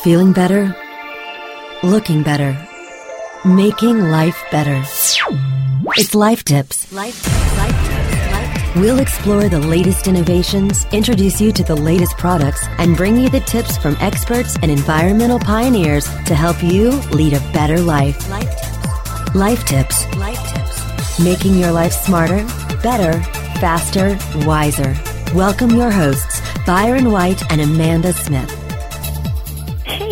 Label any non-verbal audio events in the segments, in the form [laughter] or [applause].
Feeling better? Looking better? Making life better. It's Life Tips. Life, life Tips. Life. We'll explore the latest innovations, introduce you to the latest products, and bring you the tips from experts and environmental pioneers to help you lead a better life. Life Tips. Life Tips. Life Tips. Making your life smarter, better, faster, wiser. Welcome your hosts, Byron White and Amanda Smith.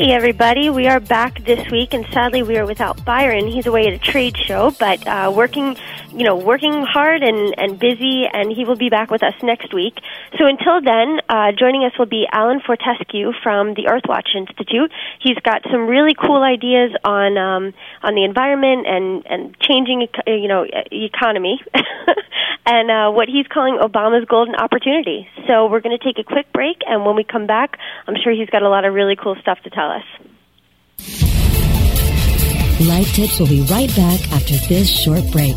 Hey, everybody. We are back this week, and sadly, we are without Byron. He's away at a trade show, but uh, working, you know, working hard and, and busy, and he will be back with us next week. So until then, uh, joining us will be Alan Fortescue from the Earthwatch Institute. He's got some really cool ideas on um, on the environment and and changing, you know, economy, [laughs] and uh, what he's calling Obama's golden opportunity. So we're going to take a quick break, and when we come back, I'm sure he's got a lot of really cool stuff to tell us. Life Tips will be right back after this short break.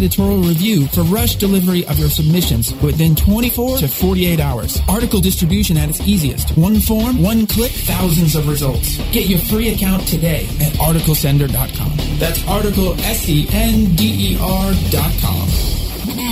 editorial review for rush delivery of your submissions within 24 to 48 hours. Article distribution at its easiest. One form, one click, thousands of results. Get your free account today at articlesender.com. That's article S-E-N-D-E-R dot com.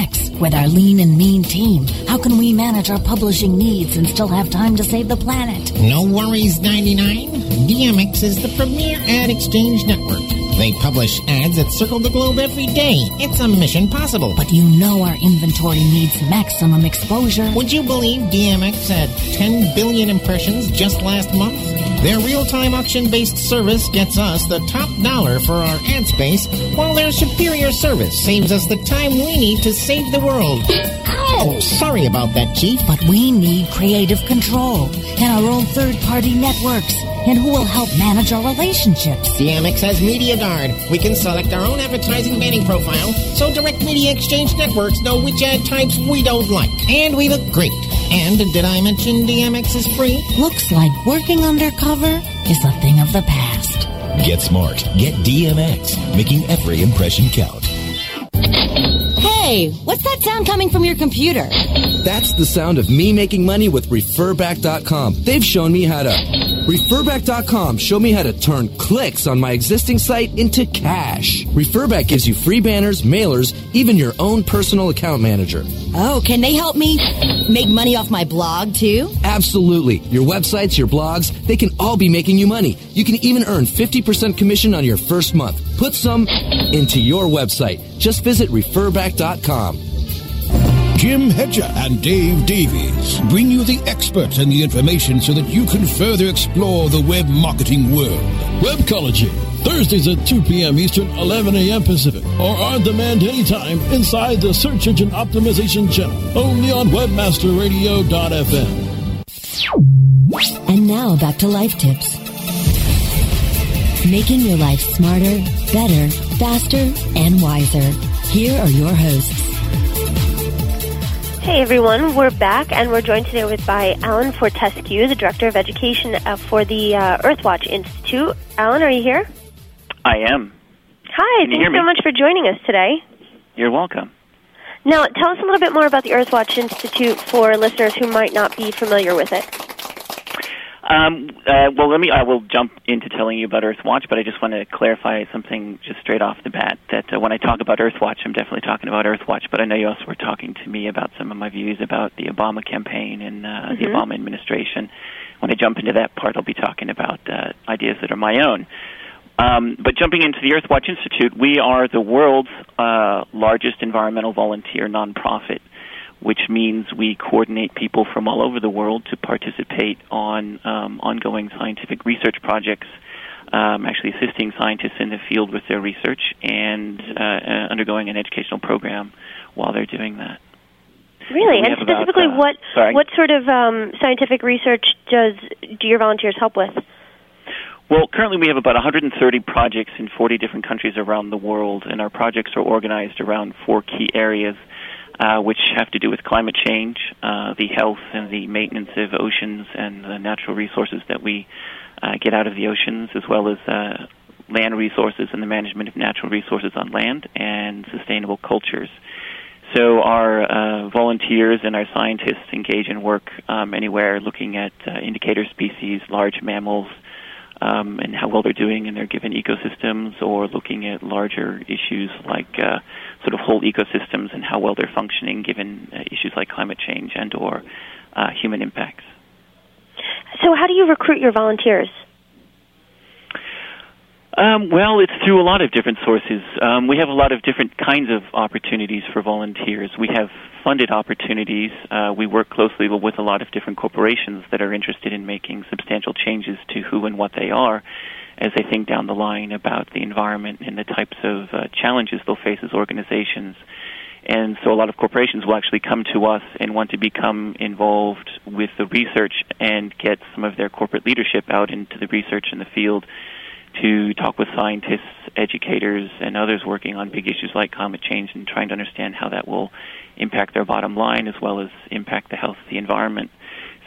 X, with our lean and mean team, how can we manage our publishing needs and still have time to save the planet? No worries, 99. DMX is the premier ad exchange network. They publish ads that circle the globe every day. It's a mission possible. But you know our inventory needs maximum exposure. Would you believe DMX had 10 billion impressions just last month? Their real-time auction-based service gets us the top dollar for our ad space, while their superior service saves us the time we need to save the world. [laughs] Ow! Sorry about that, Chief. But we need creative control and our own third-party networks. And who will help manage our relationships? DMX has Media Guard. We can select our own advertising banning profile, so direct media exchange networks know which ad types we don't like. And we look great. And did I mention DMX is free? Looks like working undercover is a thing of the past. Get smart. Get DMX, making every impression count. Hey, what's that sound coming from your computer? That's the sound of me making money with referback.com. They've shown me how to. Referback.com show me how to turn clicks on my existing site into cash. Referback gives you free banners, mailers, even your own personal account manager. Oh, can they help me make money off my blog too? Absolutely. Your websites, your blogs, they can all be making you money. You can even earn 50% commission on your first month. Put some into your website. Just visit referback.com. Jim Hedger and Dave Davies bring you the experts and the information so that you can further explore the web marketing world. Webcology, Thursdays at 2 p.m. Eastern, 11 a.m. Pacific, or on demand anytime inside the Search Engine Optimization channel, only on WebmasterRadio.fm. And now back to Life Tips. Making your life smarter, better, faster, and wiser. Here are your hosts. Hey everyone, we're back and we're joined today with by Alan Fortescue, the Director of Education uh, for the uh, Earthwatch Institute. Alan, are you here? I am. Hi, Can you thanks hear me? so much for joining us today. You're welcome. Now, tell us a little bit more about the Earthwatch Institute for listeners who might not be familiar with it. Um, uh, well, let me. I will jump into telling you about Earthwatch, but I just want to clarify something just straight off the bat. That uh, when I talk about Earthwatch, I'm definitely talking about Earthwatch. But I know you also were talking to me about some of my views about the Obama campaign and uh, the Mhm. Obama administration. When I jump into that part, I'll be talking about uh, ideas that are my own. Um, but jumping into the Earthwatch Institute, we are the world's uh, largest environmental volunteer nonprofit, which means we coordinate people from all over the world to participate on um, ongoing scientific research projects, um, actually assisting scientists in the field with their research and uh, uh, undergoing an educational program while they're doing that. Really, and have about, specifically, uh, what sorry. what sort of um, scientific research does do your volunteers help with? Well, currently we have about 130 projects in 40 different countries around the world, and our projects are organized around four key areas, uh, which have to do with climate change, uh, the health and the maintenance of oceans and the natural resources that we uh, get out of the oceans, as well as uh, land resources and the management of natural resources on land, and sustainable cultures. So our uh, volunteers and our scientists engage in work um, anywhere looking at uh, indicator species, large mammals, um, and how well they're doing in their given ecosystems, or looking at larger issues like uh, sort of whole ecosystems and how well they're functioning given uh, issues like climate change and or uh, human impacts. So, how do you recruit your volunteers? Um, well, it's through a lot of different sources. Um, we have a lot of different kinds of opportunities for volunteers. We have funded opportunities. Uh, we work closely with a lot of different corporations that are interested in making substantial changes to who and what they are as they think down the line about the environment and the types of uh, challenges they'll face as organizations. And so a lot of corporations will actually come to us and want to become involved with the research and get some of their corporate leadership out into the research in the field to talk with scientists, educators, and others working on big issues like climate change and trying to understand how that will impact their bottom line as well as impact the health of the environment.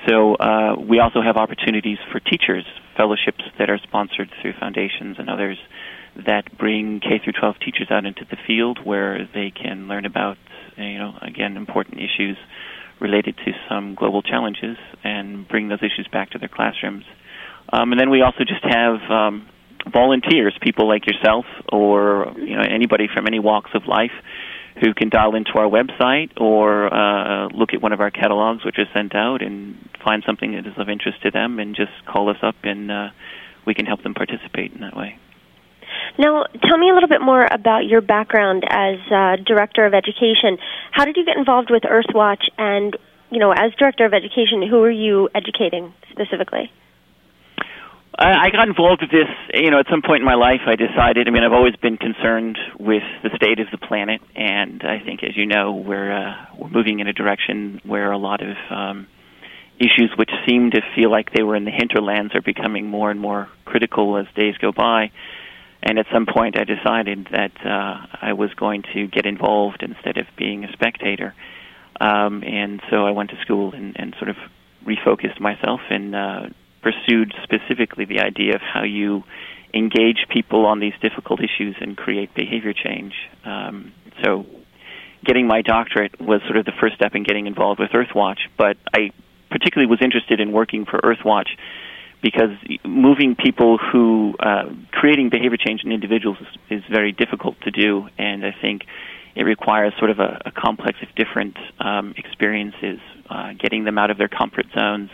So uh, we also have opportunities for teachers, fellowships that are sponsored through foundations and others that bring K through 12 teachers out into the field where they can learn about, you know, again, important issues related to some global challenges and bring those issues back to their classrooms. Um, and then we also just have um, volunteers, people like yourself or you know anybody from any walks of life who can dial into our website or uh, look at one of our catalogs, which is sent out, and find something that is of interest to them, and just call us up, and uh, we can help them participate in that way. Now, tell me a little bit more about your background as uh, director of education. How did you get involved with Earthwatch, and you know, as director of education, who are you educating specifically? I I got involved with this, you know, at some point in my life. I decided. I mean, I've always been concerned with the state of the planet, and I think, as you know, we're uh, we're moving in a direction where a lot of um, issues, which seem to feel like they were in the hinterlands, are becoming more and more critical as days go by. And at some point, I decided that uh, I was going to get involved instead of being a spectator. Um, and so I went to school and, and sort of refocused myself and uh, pursued specifically the idea of how you engage people on these difficult issues and create behavior change. Um, so, getting my doctorate was sort of the first step in getting involved with Earthwatch, but I particularly was interested in working for Earthwatch because moving people who uh, creating behavior change in individuals is, is very difficult to do, and I think it requires sort of a, a complex of different um, experiences, uh, getting them out of their comfort zones,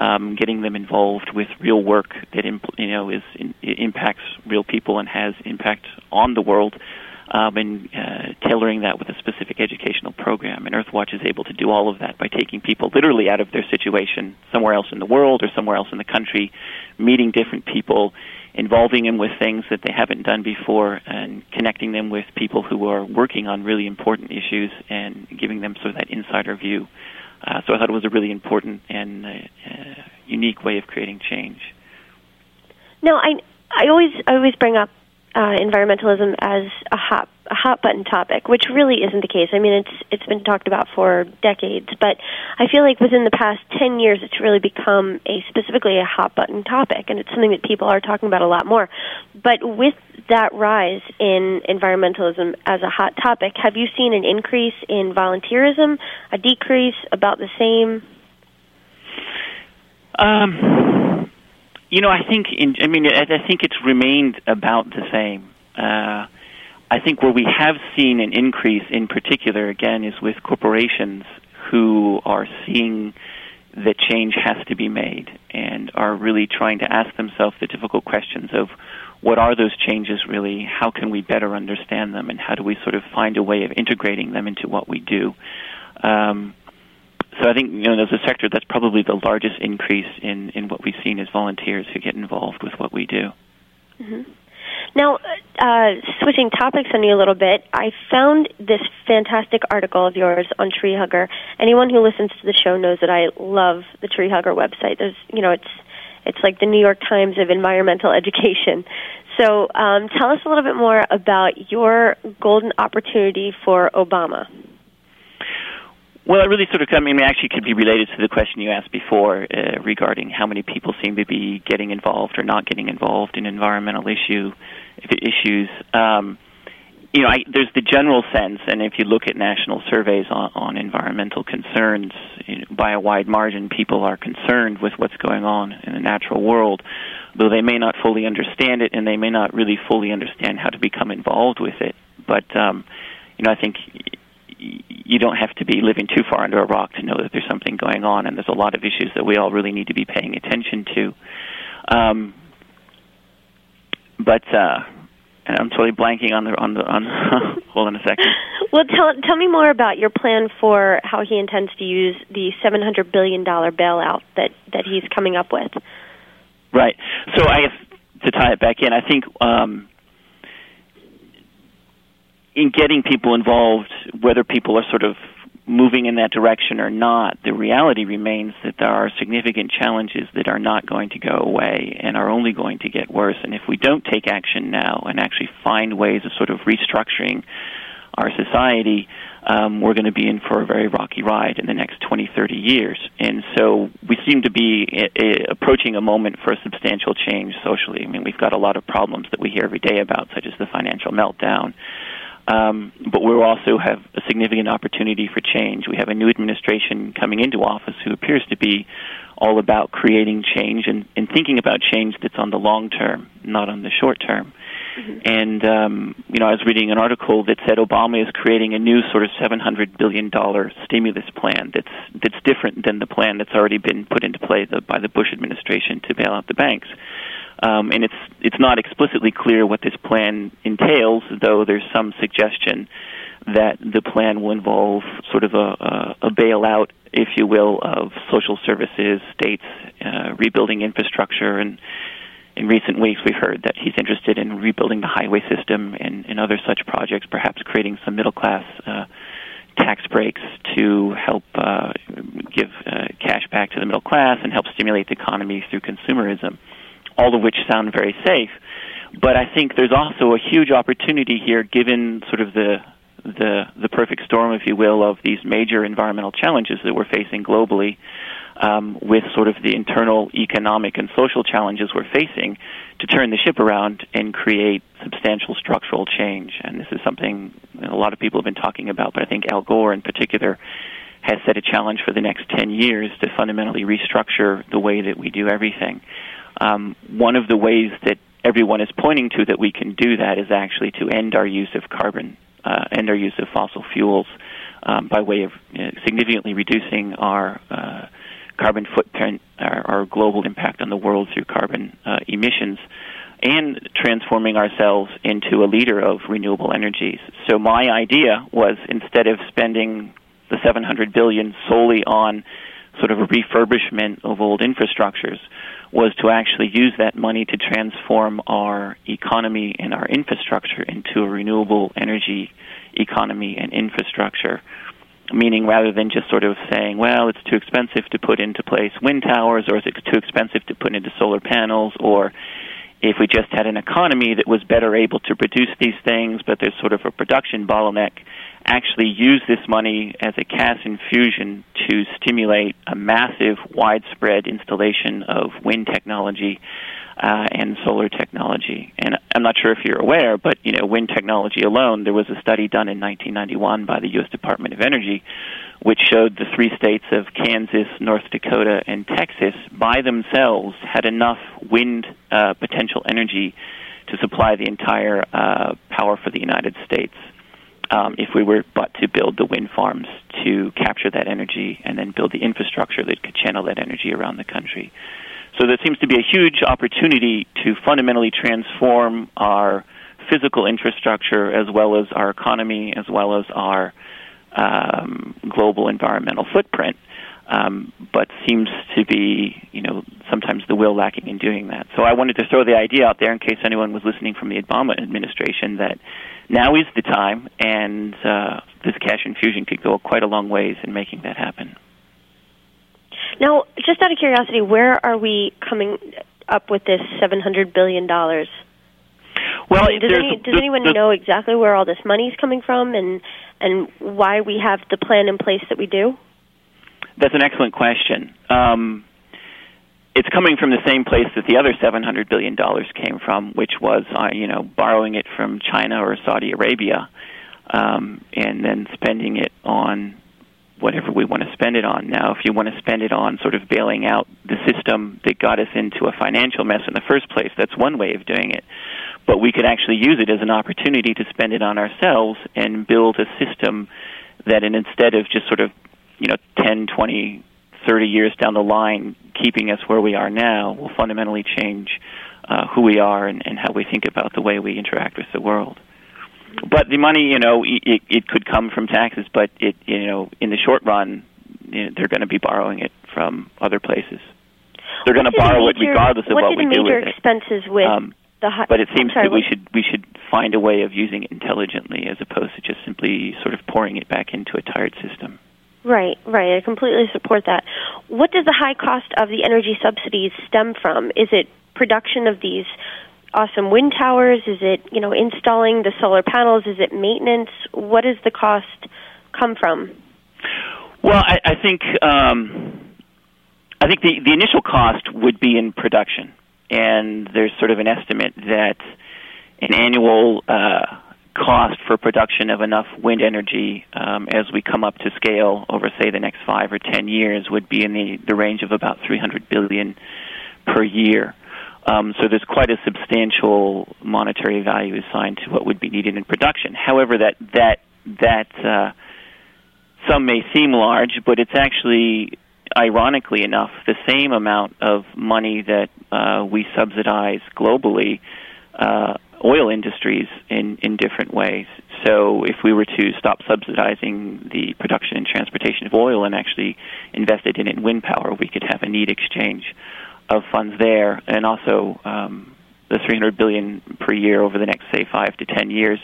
um, getting them involved with real work that impl- you know is in, impacts real people and has impact on the world, um, and uh, tailoring that with a specific educational program. And Earthwatch is able to do all of that by taking people literally out of their situation somewhere else in the world or somewhere else in the country, meeting different people, involving them with things that they haven't done before, and connecting them with people who are working on really important issues and giving them sort of that insider view. Uh, so I thought it was a really important and uh, uh, unique way of creating change. No, I I always I always bring up uh, environmentalism as a hot a hot button topic, which really isn't the case. I mean, it's it's been talked about for decades, but I feel like within the past ten years, it's really become a specifically a hot button topic, and it's something that people are talking about a lot more. But with that rise in environmentalism as a hot topic, have you seen an increase in volunteerism, a decrease, about the same? Um, you know, I think in, I mean, I I think it's remained about the same. Uh, I think where we have seen an increase, in particular, again, is with corporations who are seeing that change has to be made and are really trying to ask themselves the difficult questions of what are those changes really? How can we better understand them? And how do we sort of find a way of integrating them into what we do? Um, so I think you know there's a sector that's probably the largest increase in in what we've seen as volunteers who get involved with what we do. Mm-hmm. Now, uh, switching topics on you a little bit, I found this fantastic article of yours on Tree Hugger. Anyone who listens to the show knows that I love the Tree Hugger website. There's, you know, it's it's like the New York Times of environmental [laughs] education. So, um, tell us a little bit more about your golden opportunity for Obama. Well, it really sort of, I mean, actually could be related to the question you asked before uh, regarding how many people seem to be getting involved or not getting involved in environmental issue issues. Um, you know, I, there's the general sense, and if you look at national surveys on, on environmental concerns, you know, by a wide margin, people are concerned with what's going on in the natural world, though they may not fully understand it, and they may not really fully understand how to become involved with it. But um, you know, I think you don't have to be living too far under a rock to know that there's something going on, and there's a lot of issues that we all really need to be paying attention to. Um, but uh, I'm totally blanking on the on the on. [laughs] hold on a second. [laughs] Well, tell tell me more about your plan for how he intends to use the 700 billion dollar bailout that that he's coming up with. Right. So I guess to tie it back in, I think um, in getting people involved, whether people are sort of moving in that direction or not, the reality remains that there are significant challenges that are not going to go away and are only going to get worse. And if we don't take action now and actually find ways of sort of restructuring our society, um, we're going to be in for a very rocky ride in the next 20, 30 years. And so we seem to be a, a, approaching a moment for a substantial change socially. I mean, we've got a lot of problems that we hear every day about, such as the financial meltdown um, but we also have a significant opportunity for change. We have a new administration coming into office who appears to be all about creating change and, and thinking about change that's on the long term, not on the short term. Mm-hmm. And um, you know, I was reading an article that said Obama is creating a new sort of seven hundred billion dollar stimulus plan that's that's different than the plan that's already been put into play the, by the Bush administration to bail out the banks. Um, and it's it's not explicitly clear what this plan entails, though there's some suggestion that the plan will involve sort of a, a, a bailout, if you will, of social services, states, uh, rebuilding infrastructure, and in recent weeks we've heard that he's interested in rebuilding the highway system and, and other such projects, perhaps creating some middle class. Uh, tax breaks to help uh, give uh, cash back to the middle class and help stimulate the economy through consumerism all of which sound very safe. But I think there's also a huge opportunity here, given sort of the the the perfect storm, if you will, of these major environmental challenges that we're facing globally, um, with sort of the internal economic and social challenges we're facing, to turn the ship around and create substantial structural change. And this is something a lot of people have been talking about, but I think Al Gore in particular has set a challenge for the next 10 years to fundamentally restructure the way that we do everything. Um, one of the ways that everyone is pointing to that we can do that is actually to end our use of carbon, uh, end our use of fossil fuels um, by way of you know, significantly reducing our uh, carbon footprint, our, our, global impact on the world through carbon uh, emissions, and transforming ourselves into a leader of renewable energies. So my idea was instead of spending the 700 billion solely on sort of a refurbishment of old infrastructures, was to actually use that money to transform our economy and our infrastructure into a renewable energy economy and infrastructure. Meaning, rather than just sort of saying, well, it's too expensive to put into place wind towers, or is it too expensive to put into solar panels, or if we just had an economy that was better able to produce these things, but there's sort of a production bottleneck, actually use this money as a cash infusion to stimulate a massive, widespread installation of wind technology uh, and solar technology. And I'm not sure if you're aware, but you know, wind technology alone, there was a study done in 1991 by the U.S. Department of Energy, which showed the three states of Kansas, North Dakota, and Texas by themselves had enough wind uh, potential energy to supply the entire uh, power for the United States um, if we were but to build the wind farms to capture that energy and then build the infrastructure that could channel that energy around the country. So there seems to be a huge opportunity to fundamentally transform our physical infrastructure as well as our economy as well as our um, global environmental footprint um, but seems to be, you know, sometimes the will lacking in doing that. So I wanted to throw the idea out there in case anyone was listening from the Obama administration that now is the time, and uh, this cash infusion could go quite a long ways in making that happen. Now, just out of curiosity, where are we coming up with this seven hundred billion dollars? Well, does, any, does anyone know exactly where all this money is coming from, and and why we have the plan in place that we do? That's an excellent question. Um, it's coming from the same place that the other 700 billion dollars came from, which was uh, you know borrowing it from China or Saudi Arabia, um, and then spending it on whatever we want to spend it on. Now, if you want to spend it on sort of bailing out the system that got us into a financial mess in the first place, that's one way of doing it. But we could actually use it as an opportunity to spend it on ourselves and build a system that, instead of just sort of, you know, 10, 20, 30 years down the line, keeping us where we are now, will fundamentally change uh, who we are and, and how we think about the way we interact with the world but the money, you know, it, it could come from taxes, but it, you know, in the short run, you know, they're going to be borrowing it from other places. They're going to borrow major, it regardless of what, we do with it. expenses with um, the high, but it seems sorry, that we should we should find a way of using it intelligently as opposed to just simply sort of pouring it back into a tired system. Right, right. I completely support that. What does the high cost of the energy subsidies stem from? Is it production of these awesome wind towers? Is it you know installing the solar panels? Is it maintenance? What does the cost come from? Well, I, I think um, I think the the initial cost would be in production, and there's sort of an estimate that an annual uh, cost for production of enough wind energy um, as we come up to scale over, say, the next five or ten years would be in the, the range of about 300 billion per year. Um, so there's quite a substantial monetary value assigned to what would be needed in production. However, that that that uh, some may seem large, but it's actually, ironically enough, the same amount of money that uh, we subsidize globally uh, oil industries in in different ways. So if we were to stop subsidizing the production and transportation of oil and actually invested in it in wind power, we could have a neat exchange of funds there, and also um, the 300 billion per year over the next say five to ten years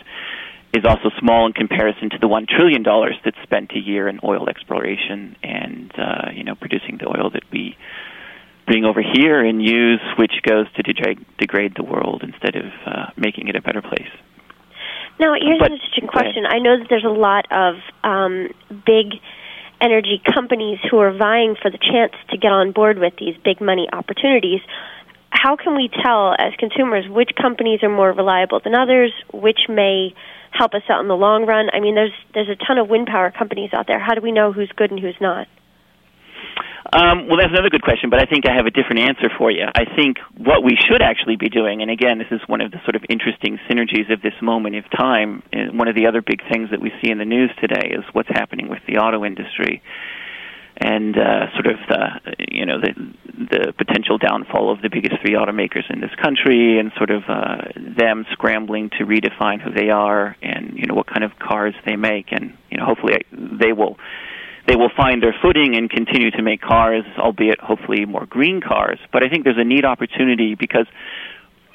is also small in comparison to the one trillion dollars that's spent a year in oil exploration and uh, you know producing the oil that we bring over here and use, which goes to degrade, degrade the world instead of uh, making it a better place. Now, here's but, an interesting question. I know that there's a lot of um, big energy companies who are vying for the chance to get on board with these big money opportunities. How can we tell as consumers which companies are more reliable than others, which may help us out in the long run? I mean, there's there's a ton of wind power companies out there. How do we know who's good and who's not? Um, well, that's another good question, but I think I have a different answer for you. I think what we should actually be doing, and again, this is one of the sort of interesting synergies of this moment of time. One of the other big things that we see in the news today is what's happening with the auto industry and uh, sort of the you know the the potential downfall of the biggest three automakers in this country, and sort of uh, them scrambling to redefine who they are and you know what kind of cars they make, and you know hopefully they will they will find their footing and continue to make cars, albeit hopefully more green cars. But I think there's a neat opportunity because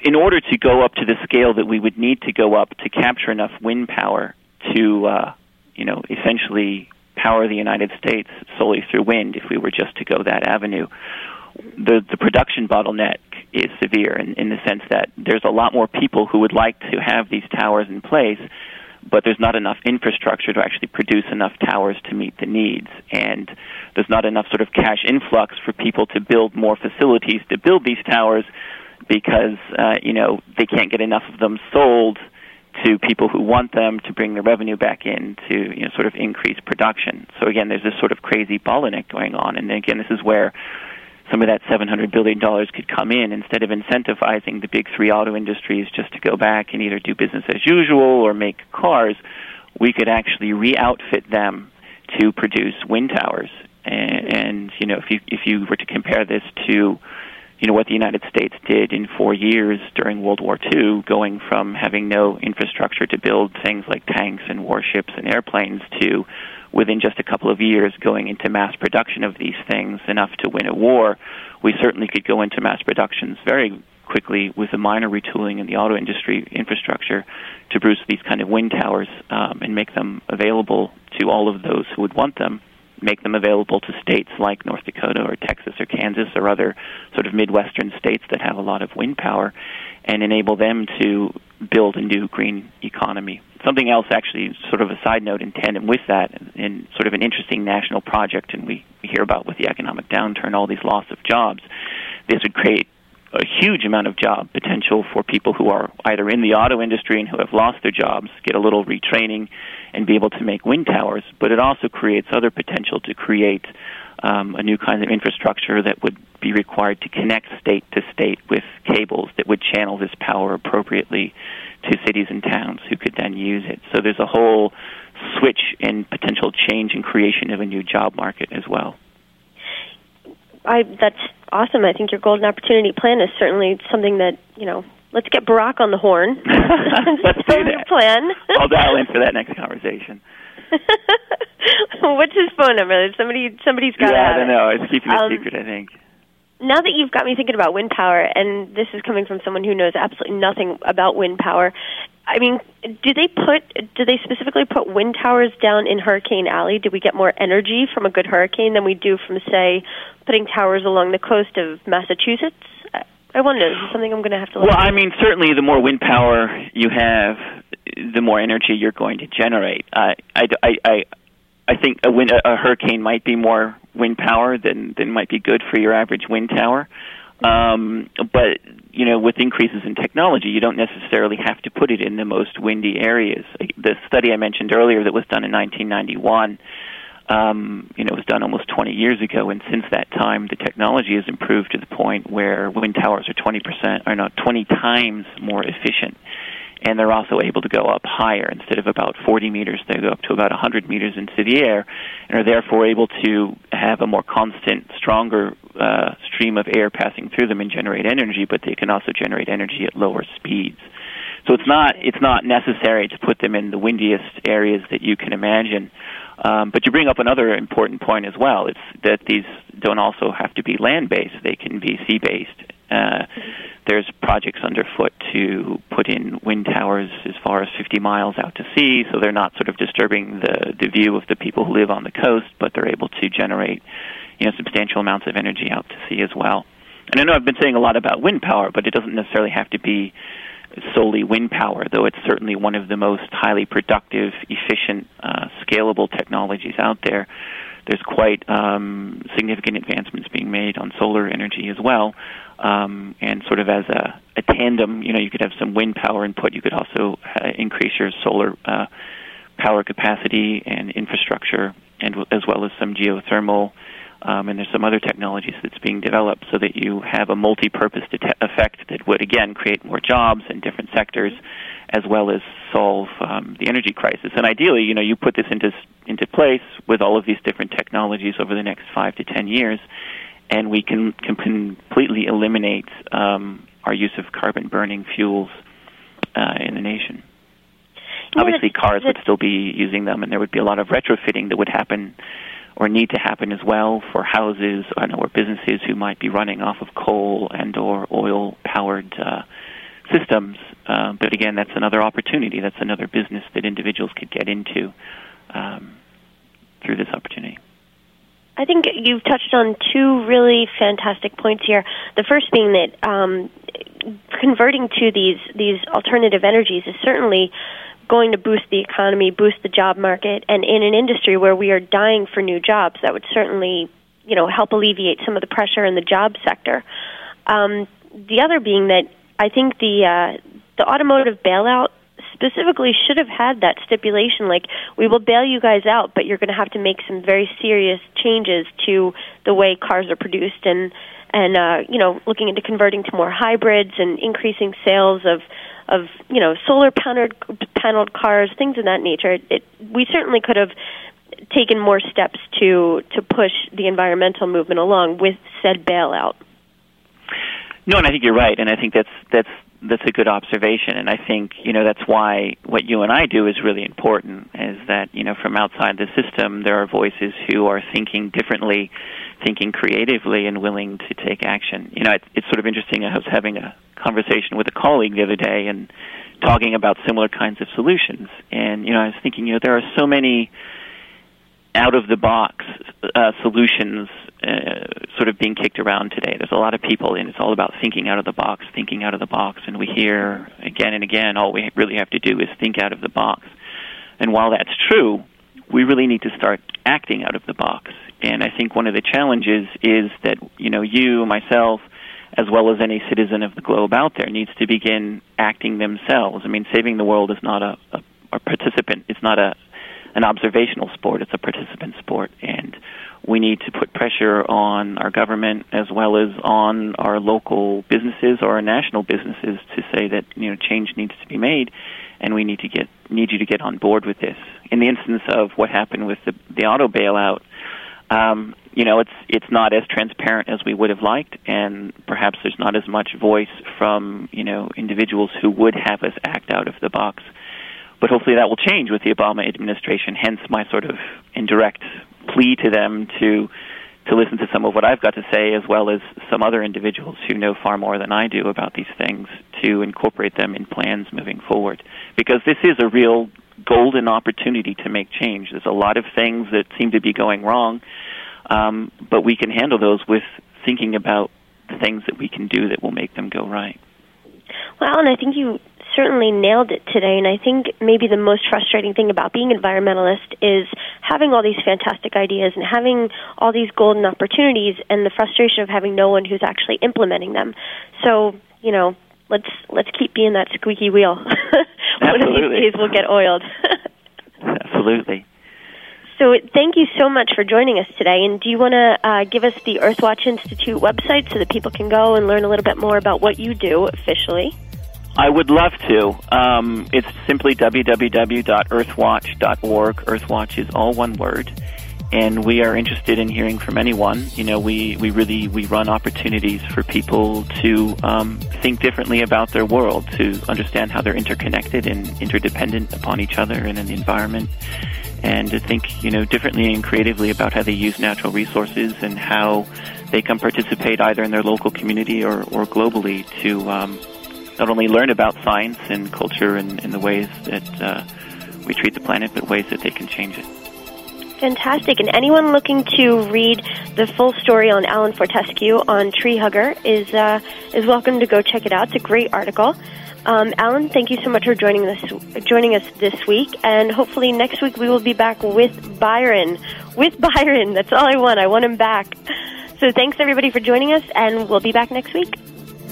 in order to go up to the scale that we would need to go up to capture enough wind power to, uh, you know, essentially power the United States solely through wind, if we were just to go that avenue, the the production bottleneck is severe in, in the sense that there's a lot more people who would like to have these towers in place but there's not enough infrastructure to actually produce enough towers to meet the needs. And there's not enough sort of cash influx for people to build more facilities to build these towers because, uh, you know, they can't get enough of them sold to people who want them to bring the revenue back in to, you know, sort of increase production. So again, there's this sort of crazy bottleneck going on. And again, this is where some of that $700 billion could come in instead of incentivizing the big three auto industries just to go back and either do business as usual or make cars. We could actually re-outfit them to produce wind towers. And, and you know, if you if you were to compare this to you know what the United States did in four years during World War II, going from having no infrastructure to build things like tanks and warships and airplanes to within just a couple of years going into mass production of these things enough to win a war. We certainly could go into mass productions very quickly with a minor retooling in the auto industry infrastructure to produce these kind of wind towers um, and make them available to all of those who would want them make them available to states like North Dakota or Texas or Kansas or other sort of Midwestern states that have a lot of wind power and enable them to build a new green economy. Something else, actually, sort of a side note in tandem with that, in sort of an interesting national project, and we hear about with the economic downturn all these loss of jobs. This would create a huge amount of job potential for people who are either in the auto industry and who have lost their jobs, get a little retraining, and be able to make wind towers. But it also creates other potential to create um, a new kind of infrastructure that would be required to connect state to state with cables that would channel this power appropriately to cities and towns who could then use it. So there's a whole switch in potential change and creation of a new job market as well. I that's awesome. I think your golden opportunity plan is certainly something that you know. Let's get Barack on the horn. [laughs] let's do that. Plan. I'll dial in for that next conversation. [laughs] What's his phone number? Somebody, somebody's got. Yeah, I don't know. It's keeping um, a secret, I think. Now that you've got me thinking about wind power, and this is coming from someone who knows absolutely nothing about wind power, I mean, do they put do they specifically put wind towers down in Hurricane Alley? Do we get more energy from a good hurricane than we do from say putting towers along the coast of Massachusetts? I wonder. Is this something I'm going to have to? Well, at? I mean, certainly the more wind power you have, the more energy you're going to generate. I, I, I, I think a, wind, a hurricane might be more wind power than than might be good for your average wind tower. Um, but you know, with increases in technology, you don't necessarily have to put it in the most windy areas. The study I mentioned earlier that was done in 1991, um, you know, it was done almost 20 years ago, and since that time, the technology has improved to the point where wind towers are 20% or not 20 times more efficient and they're also able to go up higher. Instead of about 40 meters, they go up to about 100 meters into the air, and are therefore able to have a more constant, stronger uh, stream of air passing through them and generate energy. But they can also generate energy at lower speeds. So it's not it's not necessary to put them in the windiest areas that you can imagine. Um, but you bring up another important point as well. It's that these don't also have to be land based; they can be sea based. Uh, there's projects underfoot to put in wind towers as far as 50 miles out to sea, so they're not sort of disturbing the the view of the people who live on the coast, but they're able to generate, you know, substantial amounts of energy out to sea as well. And I know I've been saying a lot about wind power, but it doesn't necessarily have to be solely wind power, though it's certainly one of the most highly productive, efficient, uh, scalable technologies out there. There's quite um, significant advancements being made on solar energy as well um, and sort of as a, a tandem, you know, you could have some wind power input. You could also uh, increase your solar uh, power capacity and infrastructure, and w- as well as some geothermal. Um, and there's some other technologies that's being developed so that you have a multi-purpose det- effect that would again create more jobs in different sectors, as well as solve um, the energy crisis. And ideally, you know, you put this into into place with all of these different technologies over the next five to ten years, and we can, can completely eliminate um, our use of carbon burning fuels uh, in the nation. Obviously, cars would still be using them, and there would be a lot of retrofitting that would happen or need to happen as well for houses or businesses who might be running off of coal and or oil powered uh, systems. Uh, but again, that's another opportunity. That's another business that individuals could get into um, through this opportunity. I think you've touched on two really fantastic points here. The first being that um, converting to these these alternative energies is certainly going to boost the economy, boost the job market, and in an industry where we are dying for new jobs, that would certainly you know help alleviate some of the pressure in the job sector. Um, the other being that I think the uh, the automotive bailout specifically should have had that stipulation like we will bail you guys out but you're going to have to make some very serious changes to the way cars are produced and and uh you know looking into converting to more hybrids and increasing sales of of you know solar paneled paneled cars things of that nature it, it we certainly could have taken more steps to to push the environmental movement along with said bailout No, and I think you're right, and I think that's that's that's a good observation, and I think you know that's why what you and I do is really important. Is that you know from outside the system there are voices who are thinking differently, thinking creatively, and willing to take action. You know, it's, it's sort of interesting. I was having a conversation with a colleague the other day, and talking about similar kinds of solutions, and you know I was thinking you know there are so many out of the box uh, solutions uh, sort of being kicked around today. There's a lot of people, and it's all about thinking out of the box, thinking out of the box. And we hear again and again, all we really have to do is think out of the box. And while that's true, we really need to start acting out of the box. And I think one of the challenges is that you know you, myself, as well as any citizen of the globe out there, needs to begin acting themselves. I mean, saving the world is not a, a, a participant. It's not a an observational sport. It's a participant sport, and we need to put pressure on our government as well as on our local businesses or our national businesses to say that you know change needs to be made, and we need to get need you to get on board with this. In the instance of what happened with the the auto bailout, um, you know it's it's not as transparent as we would have liked, and perhaps there's not as much voice from you know individuals who would have us act out of the box. But hopefully that will change with the Obama administration. Hence my sort of indirect plea to them to to listen to some of what I've got to say, as well as some other individuals who know far more than I do about these things, to incorporate them in plans moving forward. Because this is a real golden opportunity to make change. There's a lot of things that seem to be going wrong, um, but we can handle those with thinking about the things that we can do that will make them go right. Well, and I think you certainly nailed it today. And I think maybe the most frustrating thing about being environmentalist is having all these fantastic ideas and having all these golden opportunities, and the frustration of having no one who's actually implementing them. So, you know, let's let's keep being that squeaky wheel. [laughs] [laughs] one of these days we'll get oiled. [laughs] [laughs] Absolutely. So, thank you so much for joining us today. And do you want to uh, give us the Earthwatch Institute website so that people can go and learn a little bit more about what you do officially? I would love to. Um, it's simply www.earthwatch.org. Earthwatch is all one word. And we are interested in hearing from anyone. You know, we, we really we run opportunities for people to um, think differently about their world, to understand how they're interconnected and interdependent upon each other and in the environment, and to think you know differently and creatively about how they use natural resources and how they can participate either in their local community or, or globally to um, not only learn about science and culture and, and the ways that uh, we treat the planet, but ways that they can change it. Fantastic. And anyone looking to read the full story on Alan Fortescue on Tree Hugger is, uh, is welcome to go check it out. It's a great article. Um, Alan, thank you so much for joining us joining us this week, and hopefully next week we will be back with Byron. With Byron, [laughs] that's all I want. I want him back. So thanks everybody for joining us, and we'll be back next week.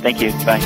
Thank you. Bye.